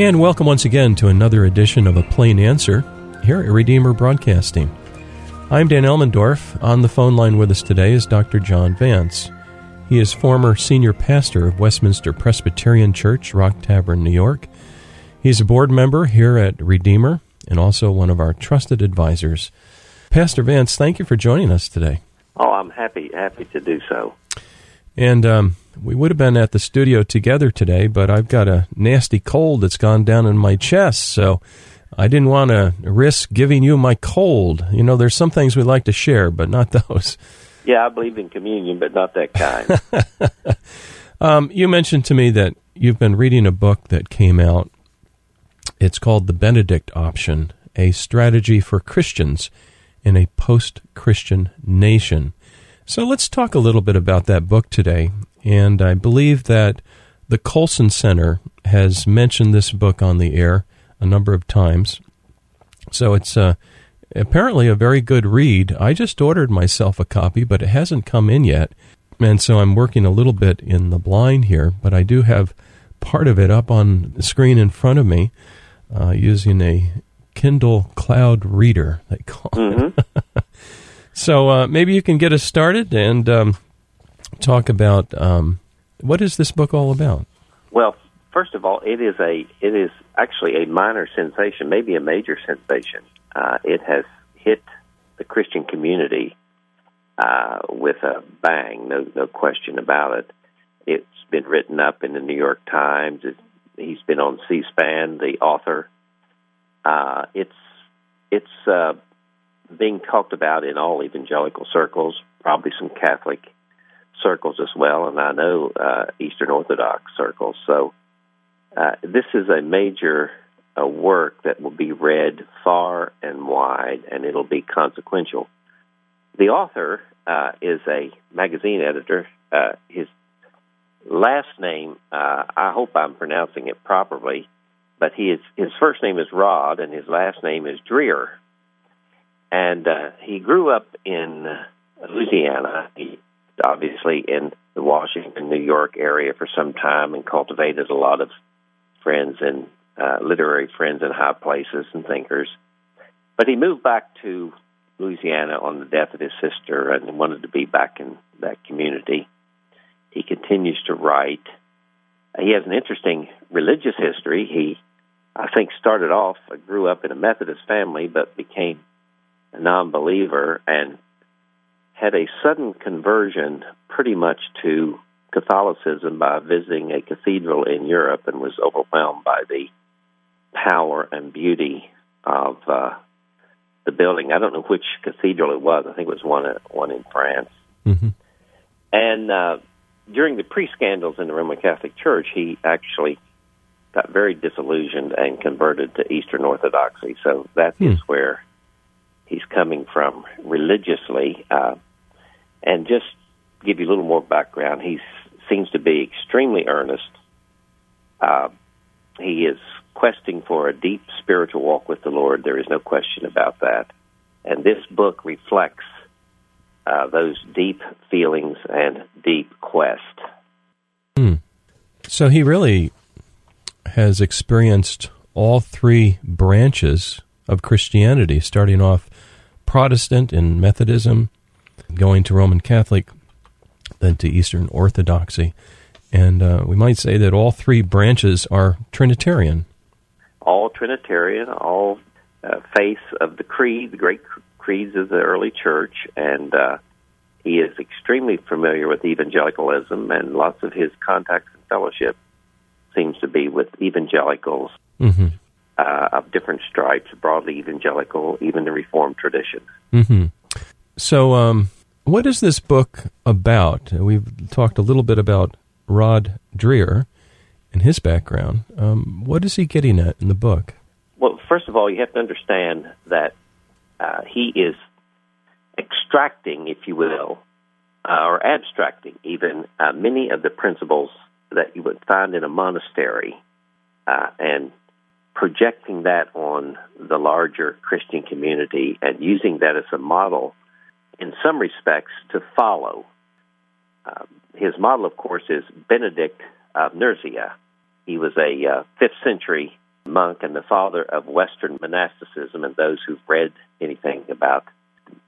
And welcome once again to another edition of A Plain Answer here at Redeemer Broadcasting. I'm Dan Elmendorf. On the phone line with us today is Dr. John Vance. He is former senior pastor of Westminster Presbyterian Church, Rock Tavern, New York. He's a board member here at Redeemer and also one of our trusted advisors. Pastor Vance, thank you for joining us today. Oh, I'm happy happy to do so. And um, we would have been at the studio together today, but I've got a nasty cold that's gone down in my chest, so I didn't want to risk giving you my cold. You know, there's some things we like to share, but not those. Yeah, I believe in communion, but not that kind. um, you mentioned to me that you've been reading a book that came out. It's called The Benedict Option A Strategy for Christians in a Post Christian Nation. So let's talk a little bit about that book today. And I believe that the Colson Center has mentioned this book on the air a number of times. So it's uh, apparently a very good read. I just ordered myself a copy, but it hasn't come in yet. And so I'm working a little bit in the blind here, but I do have part of it up on the screen in front of me uh, using a Kindle Cloud Reader, they call mm-hmm. so uh, maybe you can get us started and um, talk about um, what is this book all about? Well, first of all, it is a it is actually a minor sensation, maybe a major sensation. Uh, it has hit the Christian community uh, with a bang, no no question about it. It's been written up in the New York Times. It's, he's been on C-SPAN, the author. Uh, it's it's uh, being talked about in all evangelical circles, probably some Catholic circles as well, and I know uh, Eastern Orthodox circles. So uh, this is a major uh, work that will be read far and wide, and it'll be consequential. The author uh, is a magazine editor. Uh, his last name, uh, I hope I'm pronouncing it properly, but he is, his first name is Rod, and his last name is Dreher. And he grew up in Louisiana. He obviously in the Washington, New York area for some time and cultivated a lot of friends and uh, literary friends in high places and thinkers. But he moved back to Louisiana on the death of his sister and wanted to be back in that community. He continues to write. He has an interesting religious history. He, I think, started off, grew up in a Methodist family, but became a non believer and had a sudden conversion pretty much to Catholicism by visiting a cathedral in Europe and was overwhelmed by the power and beauty of uh, the building. I don't know which cathedral it was. I think it was one one in France. Mm-hmm. And uh, during the pre-scandals in the Roman Catholic Church, he actually got very disillusioned and converted to Eastern Orthodoxy. So that hmm. is where he's coming from religiously. Uh, and just give you a little more background, he seems to be extremely earnest. Uh, he is questing for a deep spiritual walk with the Lord. There is no question about that. And this book reflects uh, those deep feelings and deep quest. Hmm. So he really has experienced all three branches of Christianity, starting off Protestant in Methodism, going to Roman Catholic, then to Eastern Orthodoxy. And uh, we might say that all three branches are Trinitarian. All Trinitarian, all uh, faith of the creed, the great creeds of the early church, and uh, he is extremely familiar with evangelicalism, and lots of his contacts and fellowship seems to be with evangelicals mm-hmm. uh, of different stripes, broadly evangelical, even the Reformed tradition. Mm-hmm. So, um, what is this book about? We've talked a little bit about Rod Dreher and his background. Um, what is he getting at in the book? Well, first of all, you have to understand that uh, he is extracting, if you will, uh, or abstracting even uh, many of the principles that you would find in a monastery uh, and projecting that on the larger Christian community and using that as a model in some respects, to follow. Uh, his model, of course, is Benedict of Nursia. He was a uh, fifth century monk and the father of Western monasticism, and those who've read anything about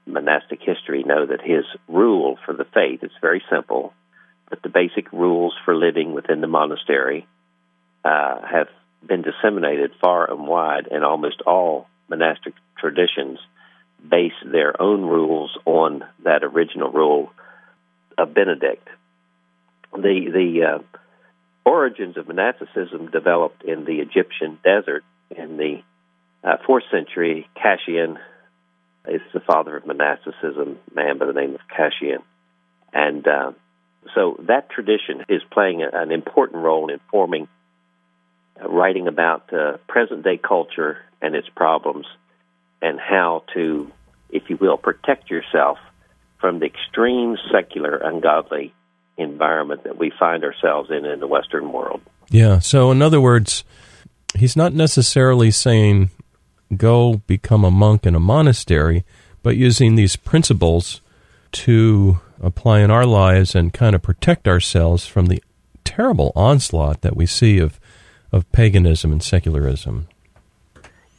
monastic history know that his rule for the faith is very simple, but the basic rules for living within the monastery uh, have been disseminated far and wide, in almost all monastic traditions base their own rules on that original rule of Benedict. The the uh, origins of monasticism developed in the Egyptian desert in the uh, fourth century. Cassian is the father of monasticism, man by the name of Cassian, and uh, so that tradition is playing an important role in forming, uh, writing about uh, present day culture and its problems, and how to, if you will, protect yourself from the extreme secular, ungodly environment that we find ourselves in in the Western world. Yeah. So, in other words, he's not necessarily saying go become a monk in a monastery, but using these principles to apply in our lives and kind of protect ourselves from the terrible onslaught that we see of of paganism and secularism.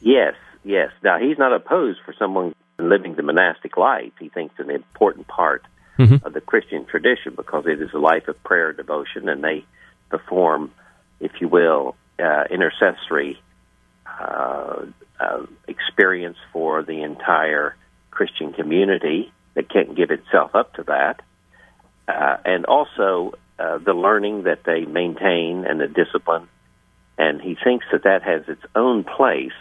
Yes, yes. Now he's not opposed for someone living the monastic life. He thinks an important part mm-hmm. of the Christian tradition because it is a life of prayer devotion, and they perform, if you will, uh, intercessory uh, uh, experience for the entire Christian community that can't give itself up to that, uh, and also uh, the learning that they maintain and the discipline. And he thinks that that has its own place.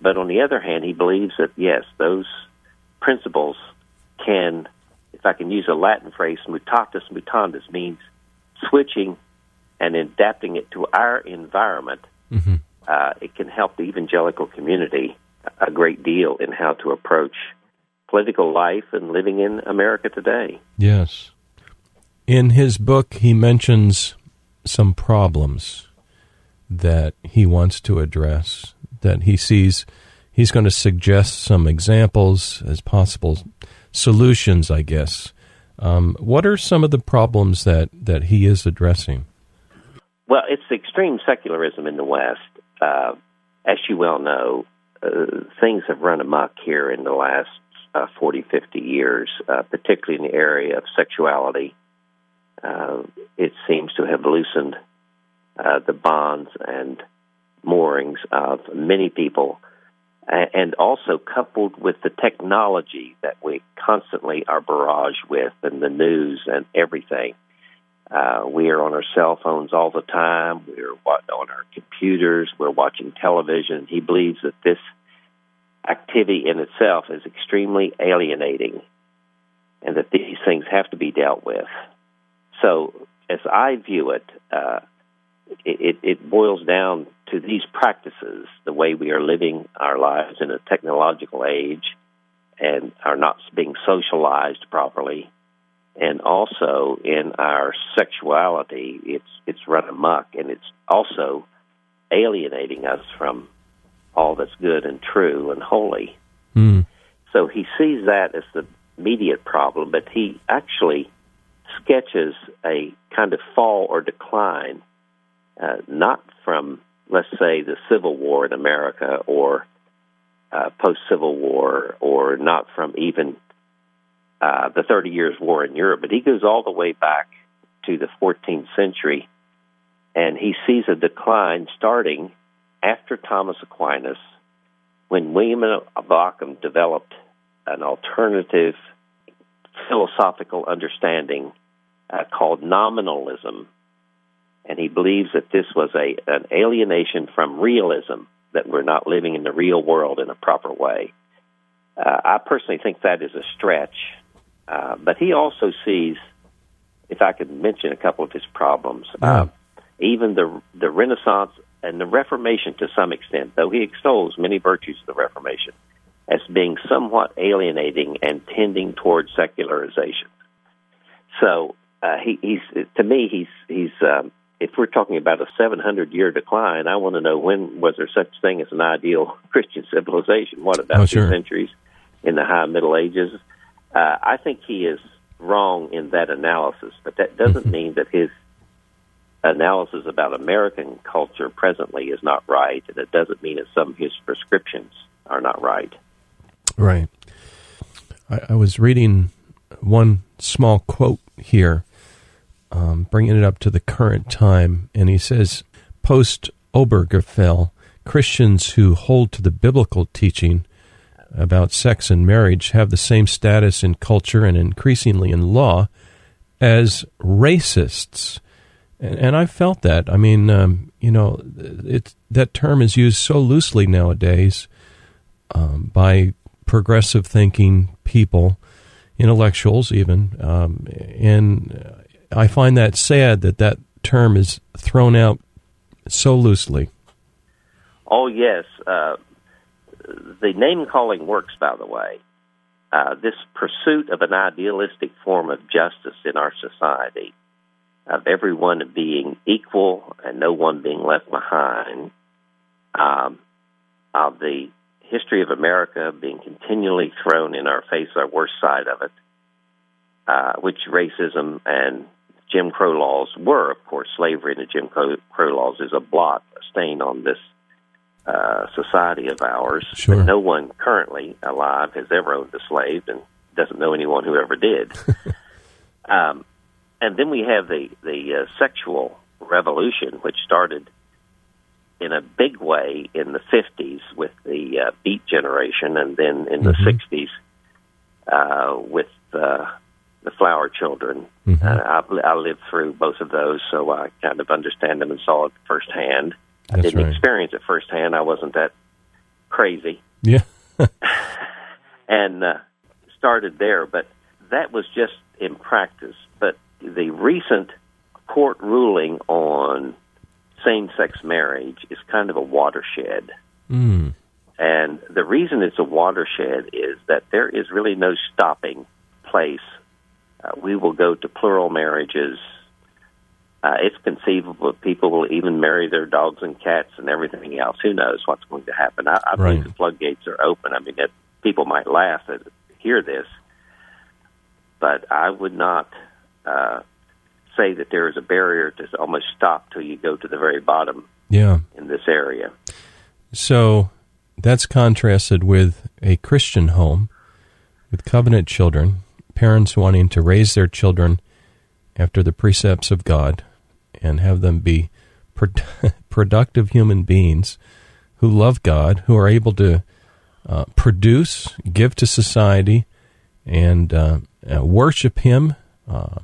But on the other hand, he believes that yes, those principles can if I can use a Latin phrase, mutatis mutandis means switching and adapting it to our environment. Mm-hmm. Uh, it can help the evangelical community a great deal in how to approach political life and living in America today. Yes. In his book, he mentions some problems that he wants to address, that he sees he's going to suggest some examples as possible solutions, I guess. Um, what are some of the problems that, that he is addressing? Well, it's extreme secularism in the West. Uh, as you well know, uh, things have run amok here in the last uh, 40, 50 years, uh, particularly in the area of sexuality. Uh, it seems to have loosened uh, the bonds and moorings of many people and also coupled with the technology that we constantly are barraged with and the news and everything. Uh, we are on our cell phones all the time. We're on our computers. We're watching television. He believes that this activity in itself is extremely alienating and that these things have to be dealt with. So, as I view it, uh, it, it boils down to these practices, the way we are living our lives in a technological age and are not being socialized properly, and also in our sexuality, it's it's run amok, and it's also alienating us from all that's good and true and holy. Mm. So he sees that as the immediate problem, but he actually sketches a kind of fall or decline uh, not from, let's say, the Civil War in America or uh, post Civil War, or not from even uh, the Thirty Years' War in Europe, but he goes all the way back to the 14th century, and he sees a decline starting after Thomas Aquinas, when William of Ockham developed an alternative philosophical understanding uh, called nominalism, and he believes that this was a an alienation from realism that we're not living in the real world in a proper way. Uh, I personally think that is a stretch, uh, but he also sees, if I could mention a couple of his problems, uh, even the the Renaissance and the Reformation to some extent, though he extols many virtues of the Reformation, as being somewhat alienating and tending towards secularization. So uh, he, he's to me he's he's um, if we're talking about a 700 year decline, I want to know when was there such thing as an ideal Christian civilization? What about oh, sure. two centuries in the High Middle Ages? Uh, I think he is wrong in that analysis, but that doesn't mm-hmm. mean that his analysis about American culture presently is not right, and it doesn't mean that some of his prescriptions are not right. Right. I, I was reading one small quote here, um, bringing it up to the current time, and he says, post Obergefell, Christians who hold to the biblical teaching about sex and marriage have the same status in culture and increasingly in law as racists. And, and I felt that. I mean, um, you know, it, that term is used so loosely nowadays um, by progressive thinking people, intellectuals even. Um, and I find that sad that that term is thrown out so loosely. Oh, yes. Uh, the name calling works, by the way. Uh, this pursuit of an idealistic form of justice in our society, of everyone being equal and no one being left behind, um, of the history of America being continually thrown in our face, our worst side of it, uh, which racism and Jim Crow laws were, of course, slavery and the Jim Crow, Crow laws is a blot, a stain on this uh, society of ours. Sure. But no one currently alive has ever owned a slave and doesn't know anyone who ever did. um, and then we have the, the uh, sexual revolution, which started in a big way in the 50s with the uh, Beat Generation, and then in the Mm-hmm. 60s uh, with uh, the Flower Children. Mhm. Uh, I, I lived through both of those, so I kind of understand them and saw it firsthand. I didn't right. experience it firsthand. I wasn't that crazy, Yeah. and uh, started there. But that was just in practice. But the recent court ruling on same-sex marriage is kind of a watershed. Mm. And the reason it's a watershed is that there is really no stopping place. Uh, we will go to plural marriages. Uh, it's conceivable people will even marry their dogs and cats and everything else. Who knows what's going to happen? I, I Right. believe the floodgates are open. I mean, that people might laugh at hear this, but I would not uh, say that there is a barrier to almost stop till you go to the very bottom Yeah. in this area. So that's contrasted with a Christian home with covenant children, parents wanting to raise their children after the precepts of God and have them be pro- productive human beings who love God, who are able to uh, produce, give to society, and uh, uh, worship Him uh,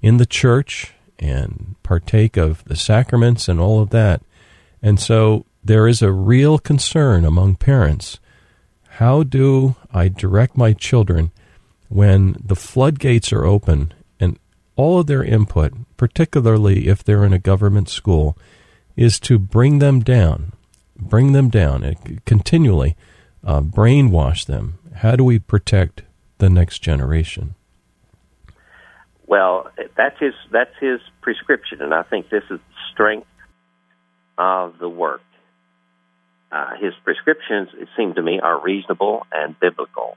in the church and partake of the sacraments and all of that. And so there is a real concern among parents. How do I direct my children when the floodgates are open and all of their input, particularly if they're in a government school, is to bring them down, bring them down, and continually uh, brainwash them? How do we protect the next generation? Well, that's his that's his prescription, and I think this is the strength of the work. Uh, his prescriptions, it seemed to me, are reasonable and biblical.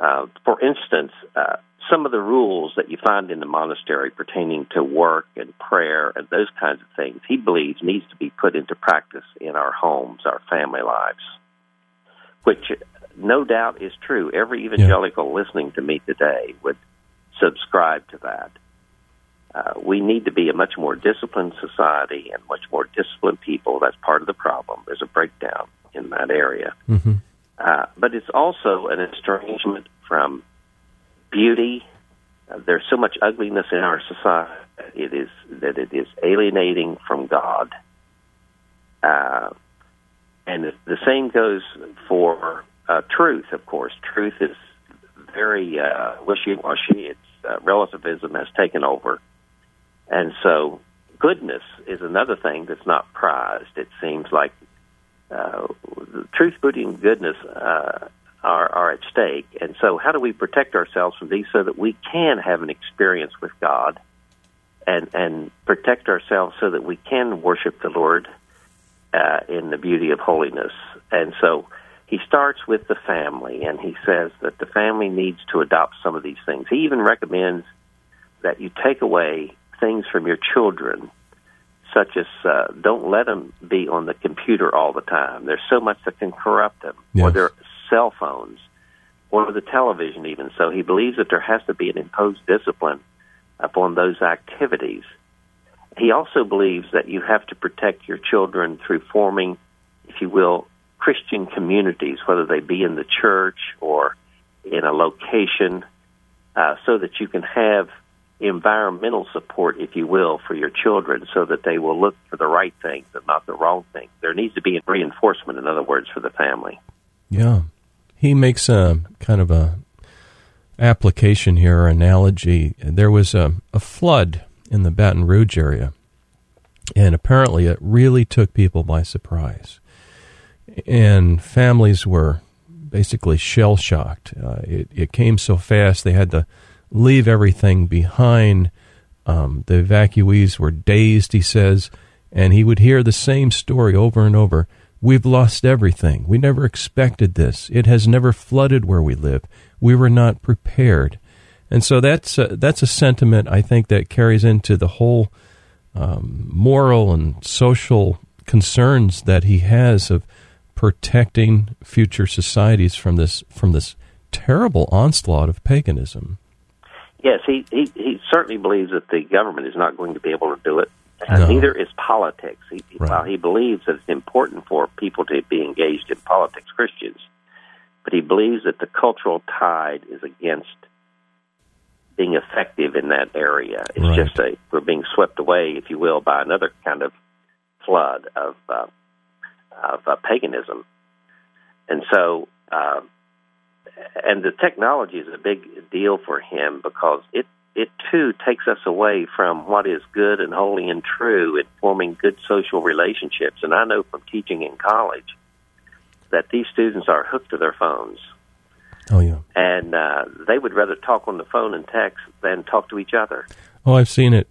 Uh, for instance, uh, some of the rules that you find in the monastery pertaining to work and prayer and those kinds of things, he believes needs to be put into practice in our homes, our family lives, which no doubt is true. Every evangelical listening to me today would subscribe to that. Uh, we need to be a much more disciplined society and much more disciplined people. That's part of the problem. There's a breakdown in that area. Mm-hmm. Uh, but it's also an estrangement from beauty. Uh, there's so much ugliness in our society that it is that it is alienating from God. Uh, and the- the same goes for uh, truth. Of course, truth is very uh, wishy-washy. It's uh, relativism has taken over, and so goodness is another thing that's not prized. It seems like uh, truth, beauty, and goodness uh, are, are at stake. And so, how do we protect ourselves from these so that we can have an experience with God and, and protect ourselves so that we can worship the Lord uh, in the beauty of holiness? And so, he starts with the family, and he says that the family needs to adopt some of these things. He even recommends that you take away things from your children such as uh, don't let them be on the computer all the time. There's so much that can corrupt them, Yes. or their cell phones, or the television, even. So he believes that there has to be an imposed discipline upon those activities. He also believes that you have to protect your children through forming, if you will, Christian communities, whether they be in the church or in a location, uh, so that you can have environmental support, if you will, for your children so that they will look for the right things and not the wrong things. There needs to be reinforcement, in other words, for the family. Yeah. He makes a kind of a application here, analogy. There was a, a flood in the Baton Rouge area, and apparently it really took people by surprise. And families were basically shell shocked. Uh, it, it came so fast, they had to leave everything behind. Um, the evacuees were dazed, he says, and he would hear the same story over and over. We've lost everything. We never expected this. It has never flooded where we live. We were not prepared. And so that's a, that's a sentiment I think that carries into the whole um, moral and social concerns that he has of protecting future societies from this from this terrible onslaught of paganism. Yes, he, he, he certainly believes that the government is not going to be able to do it. No. neither is politics. He, Right. While he believes that it's important for people to be engaged in politics, Christians, but he believes that the cultural tide is against being effective in that area. It's Right. just a we're being swept away, if you will, by another kind of flood of uh, of uh, paganism, and so. Uh, and the technology is a big deal for him because it it too takes us away from what is good and holy and true in forming good social relationships. And I know from teaching in college that these students are hooked to their phones, Oh yeah. and uh, they would rather talk on the phone and text than talk to each other. Oh, I've seen it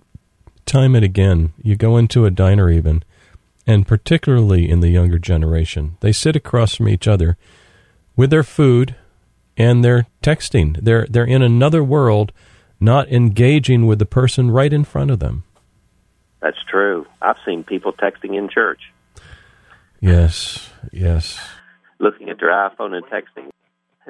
time and again. You go into a diner even, and particularly in the younger generation, they sit across from each other with their food and they're texting. They're they're in another world, not engaging with the person right in front of them. That's true. I've seen people texting in church, Yes, yes. looking at their iPhone and texting.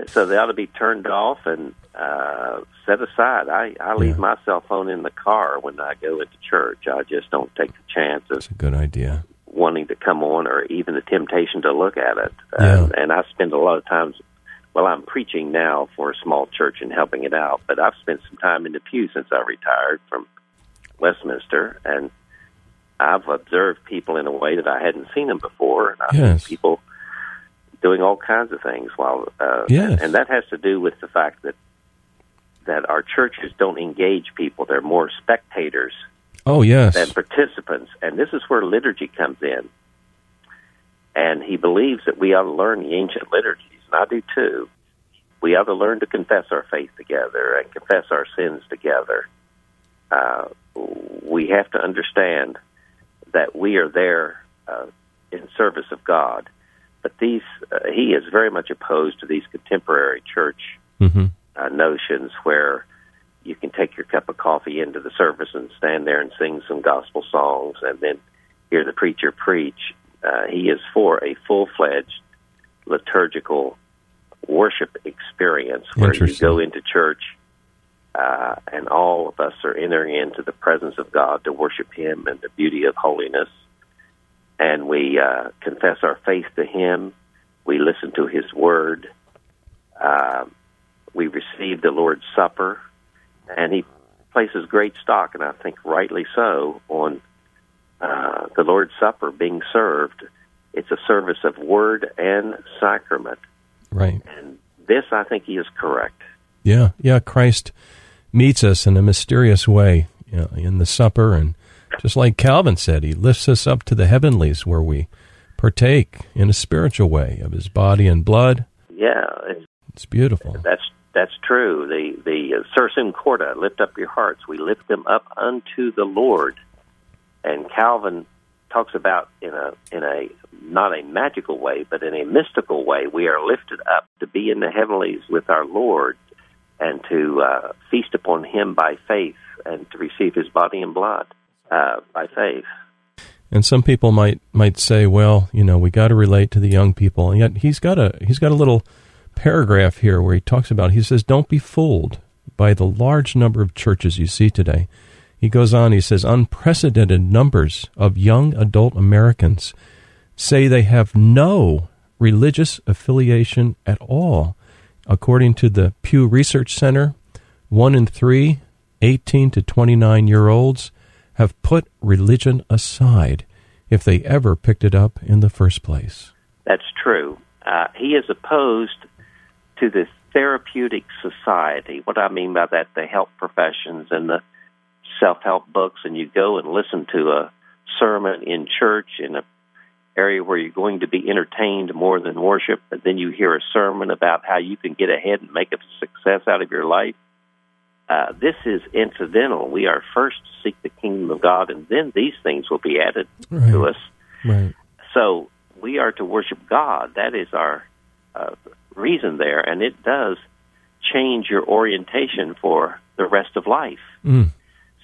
So they ought to be turned off and uh, set aside. I, I leave Yeah. my cell phone in the car when I go into church. I just don't take the chance of It's a good idea. wanting to come on or even the temptation to look at it. Yeah. Um, and I spend a lot of times, well, I'm preaching now for a small church and helping it out, but I've spent some time in the pew since I retired from Westminster, and I've observed people in a way that I hadn't seen them before. And I've Yes. seen people doing all kinds of things while, uh, Yes. and that has to do with the fact that that our churches don't engage people; they're more spectators Oh yes. than participants. And this is where liturgy comes in. And he believes that we ought to learn the ancient liturgies, and I do too. We ought to learn to confess our faith together and confess our sins together. Uh, we have to understand that we are there uh, in service of God. But these, uh, he is very much opposed to these contemporary church hmm uh, notions where you can take your cup of coffee into the service and stand there and sing some gospel songs and then hear the preacher preach. Uh, he is for a full fledged liturgical worship experience where you go into church uh, and all of us are entering into the presence of God to worship Him and the beauty of holiness. And we uh, confess our faith to Him. We listen to His Word. Uh, we receive the Lord's Supper, and he places great stock, and I think rightly so, on uh, the Lord's Supper being served. It's a service of word and sacrament, Right. and this I think he is correct. Yeah, yeah. Christ meets us in a mysterious way you know, in the supper, and just like Calvin said, he lifts us up to the heavenlies where we partake in a spiritual way of his body and blood. Yeah, it's, It's beautiful. that's that's true. The the uh, Sursum Corda, lift up your hearts. We lift them up unto the Lord, and Calvin talks about in a in a not a magical way, but in a mystical way, we are lifted up to be in the heavenlies with our Lord, and to uh, feast upon Him by faith, and to receive His body and blood uh, by faith. And some people might might say, well, you know, we got to relate to the young people. And yet he's got a he's got a little paragraph here where he talks about he says, "Don't be fooled by the large number of churches you see today." He goes on, he says, "Unprecedented numbers of young adult Americans say they have no religious affiliation at all. According to the Pew Research Center, one in three 18 to 29 year olds have put religion aside if they ever picked it up in the first place. That's true. Uh, he is opposed to the therapeutic society. What I mean by that, the health professions and the self help books, and you go and listen to a sermon in church in a area where you're going to be entertained more than worship, but then you hear a sermon about how you can get ahead and make a success out of your life. Uh, this is incidental. We are first to seek the kingdom of God, and then these things will be added right. to us. Right. So we are to worship God. That is our uh, reason there, and it does change your orientation for the rest of life. Mm.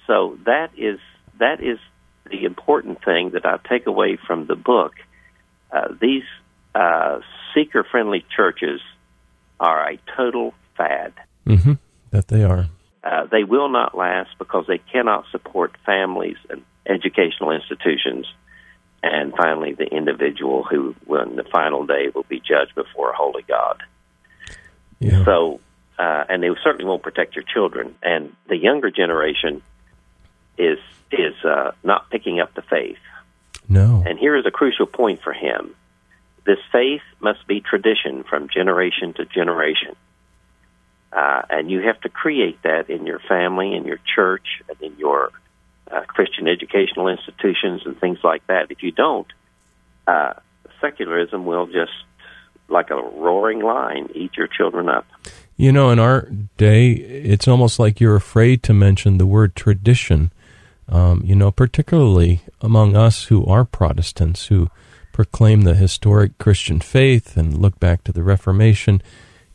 So that is that is the important thing that I take away from the book. Uh, these uh, seeker-friendly churches are a total fad. Mm-hmm. That they are. Uh, they will not last because they cannot support families and educational institutions. And finally, the individual who, on the final day, will be judged before a holy God. Yeah. So, uh, and they certainly won't protect your children. And the younger generation is is uh, not picking up the faith. No. And here is a crucial point for him: this faith must be tradition from generation to generation. Uh, and you have to create that in your family, in your church, and in your uh, Christian educational institutions and things like that. If you don't, uh, secularism will just, like a roaring lion, eat your children up. You know, in our day, it's almost like you're afraid to mention the word tradition. Um, you know, particularly among us who are Protestants, who proclaim the historic Christian faith and look back to the Reformation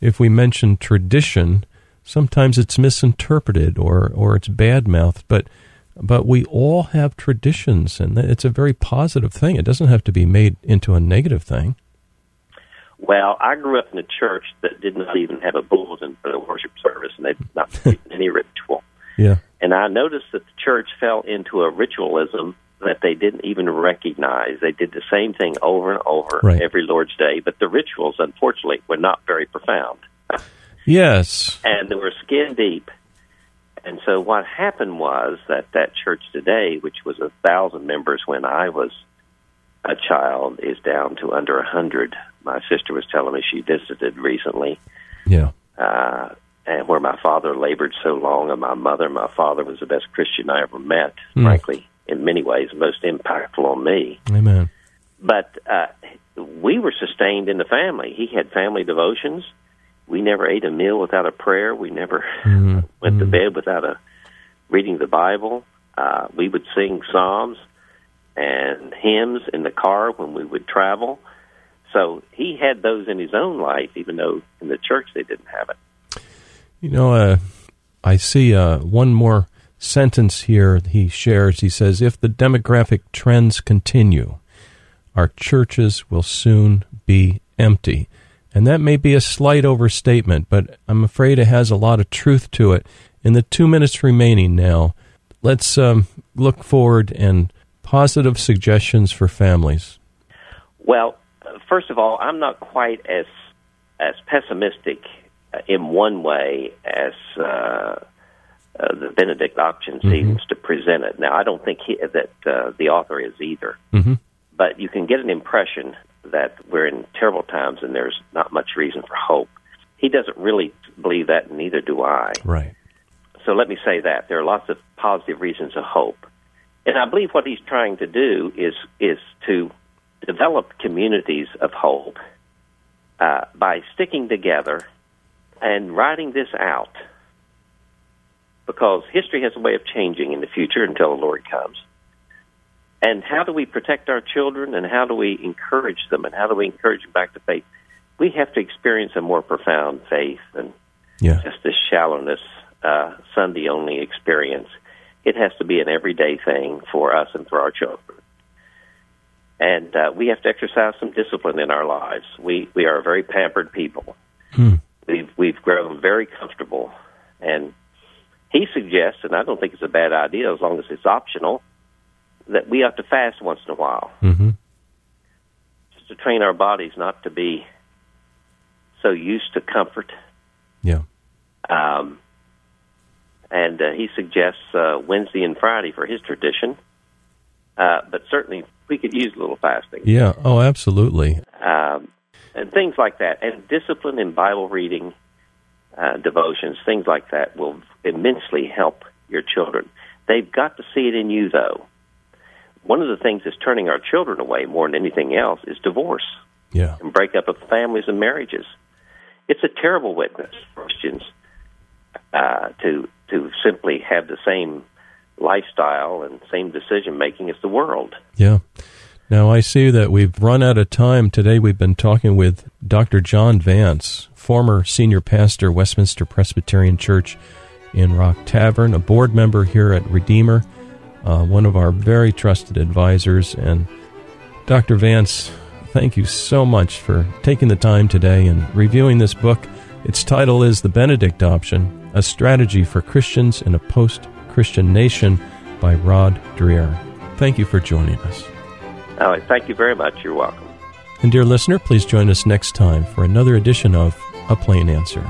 if we mention tradition, sometimes it's misinterpreted or, or it's bad mouthed, but but we all have traditions, and it's a very positive thing. It doesn't have to be made into a negative thing. Well, I grew up in a church that did not even have a bulletin for the worship service, and they did not any ritual. Yeah. And I noticed that the church fell into a ritualism that they didn't even recognize. They did the same thing over and over right. every Lord's Day, but the rituals, unfortunately, were not very profound. Yes. And they were skin deep. And so what happened was that that church today, which was a thousand members when I was a child, is down to under a hundred. My sister was telling me she visited recently. Yeah. Uh, and where my father labored so long, and my mother, my father was the best Christian I ever met, Mm. frankly in many ways most impactful on me. Amen. But uh, we were sustained in the family. He had family devotions. We never ate a meal without a prayer. We never mm-hmm. went to bed without a reading the Bible. Uh, we would sing psalms and hymns in the car when we would travel. So he had those in his own life, even though in the church they didn't have it. You know, uh, I see uh, one more sentence here he shares. He says, If the demographic trends continue, our churches will soon be empty. And that may be a slight overstatement, but I'm afraid it has a lot of truth to it. In the two minutes remaining now, let's um, look forward and positive suggestions for families. Well, first of all, I'm not quite as as pessimistic in one way as uh, uh, the Benedict option seems mm-hmm. to present it. Now, I don't think he, that uh, the author is either, mm-hmm. but you can get an impression that we're in terrible times and there's not much reason for hope. He doesn't really believe that, and neither do I. Right. So let me say that there are lots of positive reasons of hope, and I believe what he's trying to do is is to develop communities of hope uh, by sticking together and writing this out because history has a way of changing in the future until the Lord comes. And how do we protect our children and how do we encourage them and how do we encourage them back to faith? We have to experience a more profound faith than yeah. just this shallowness, uh, Sunday only experience. It has to be an everyday thing for us and for our children. and uh, we have to exercise some discipline in our lives. We we are a very pampered people. Hmm. We've we've grown very comfortable, and he suggests, and I don't think it's a bad idea as long as it's optional, that we have to fast once in a while, Mm-hmm. just to train our bodies not to be so used to comfort. Yeah. Um, and uh, he suggests uh, Wednesday and Friday for his tradition. Uh, but certainly, we could use a little fasting. Yeah. Oh, absolutely. um, and things like that. And discipline in Bible reading, uh, devotions, things like that will immensely help your children. They've got to see it in you, though. One of the things that's turning our children away more than anything else is divorce Yeah. and breakup of families and marriages. It's a terrible witness for Christians uh, to to simply have the same lifestyle and same decision making as the world. Yeah. Now I see that we've run out of time. Today we've been talking with Dr. John Vance, former senior pastor, Westminster Presbyterian Church in Rock Tavern, a board member here at Redeemer, uh, one of our very trusted advisors. And Dr. Vance, thank you so much for taking the time today and reviewing this book. Its title is The Benedict Option A Strategy for Christians in a Post Christian Nation by Rod Dreher. Thank you for joining us. All right, thank you very much. You're welcome. And dear listener, please join us next time for another edition of A Plain Answer.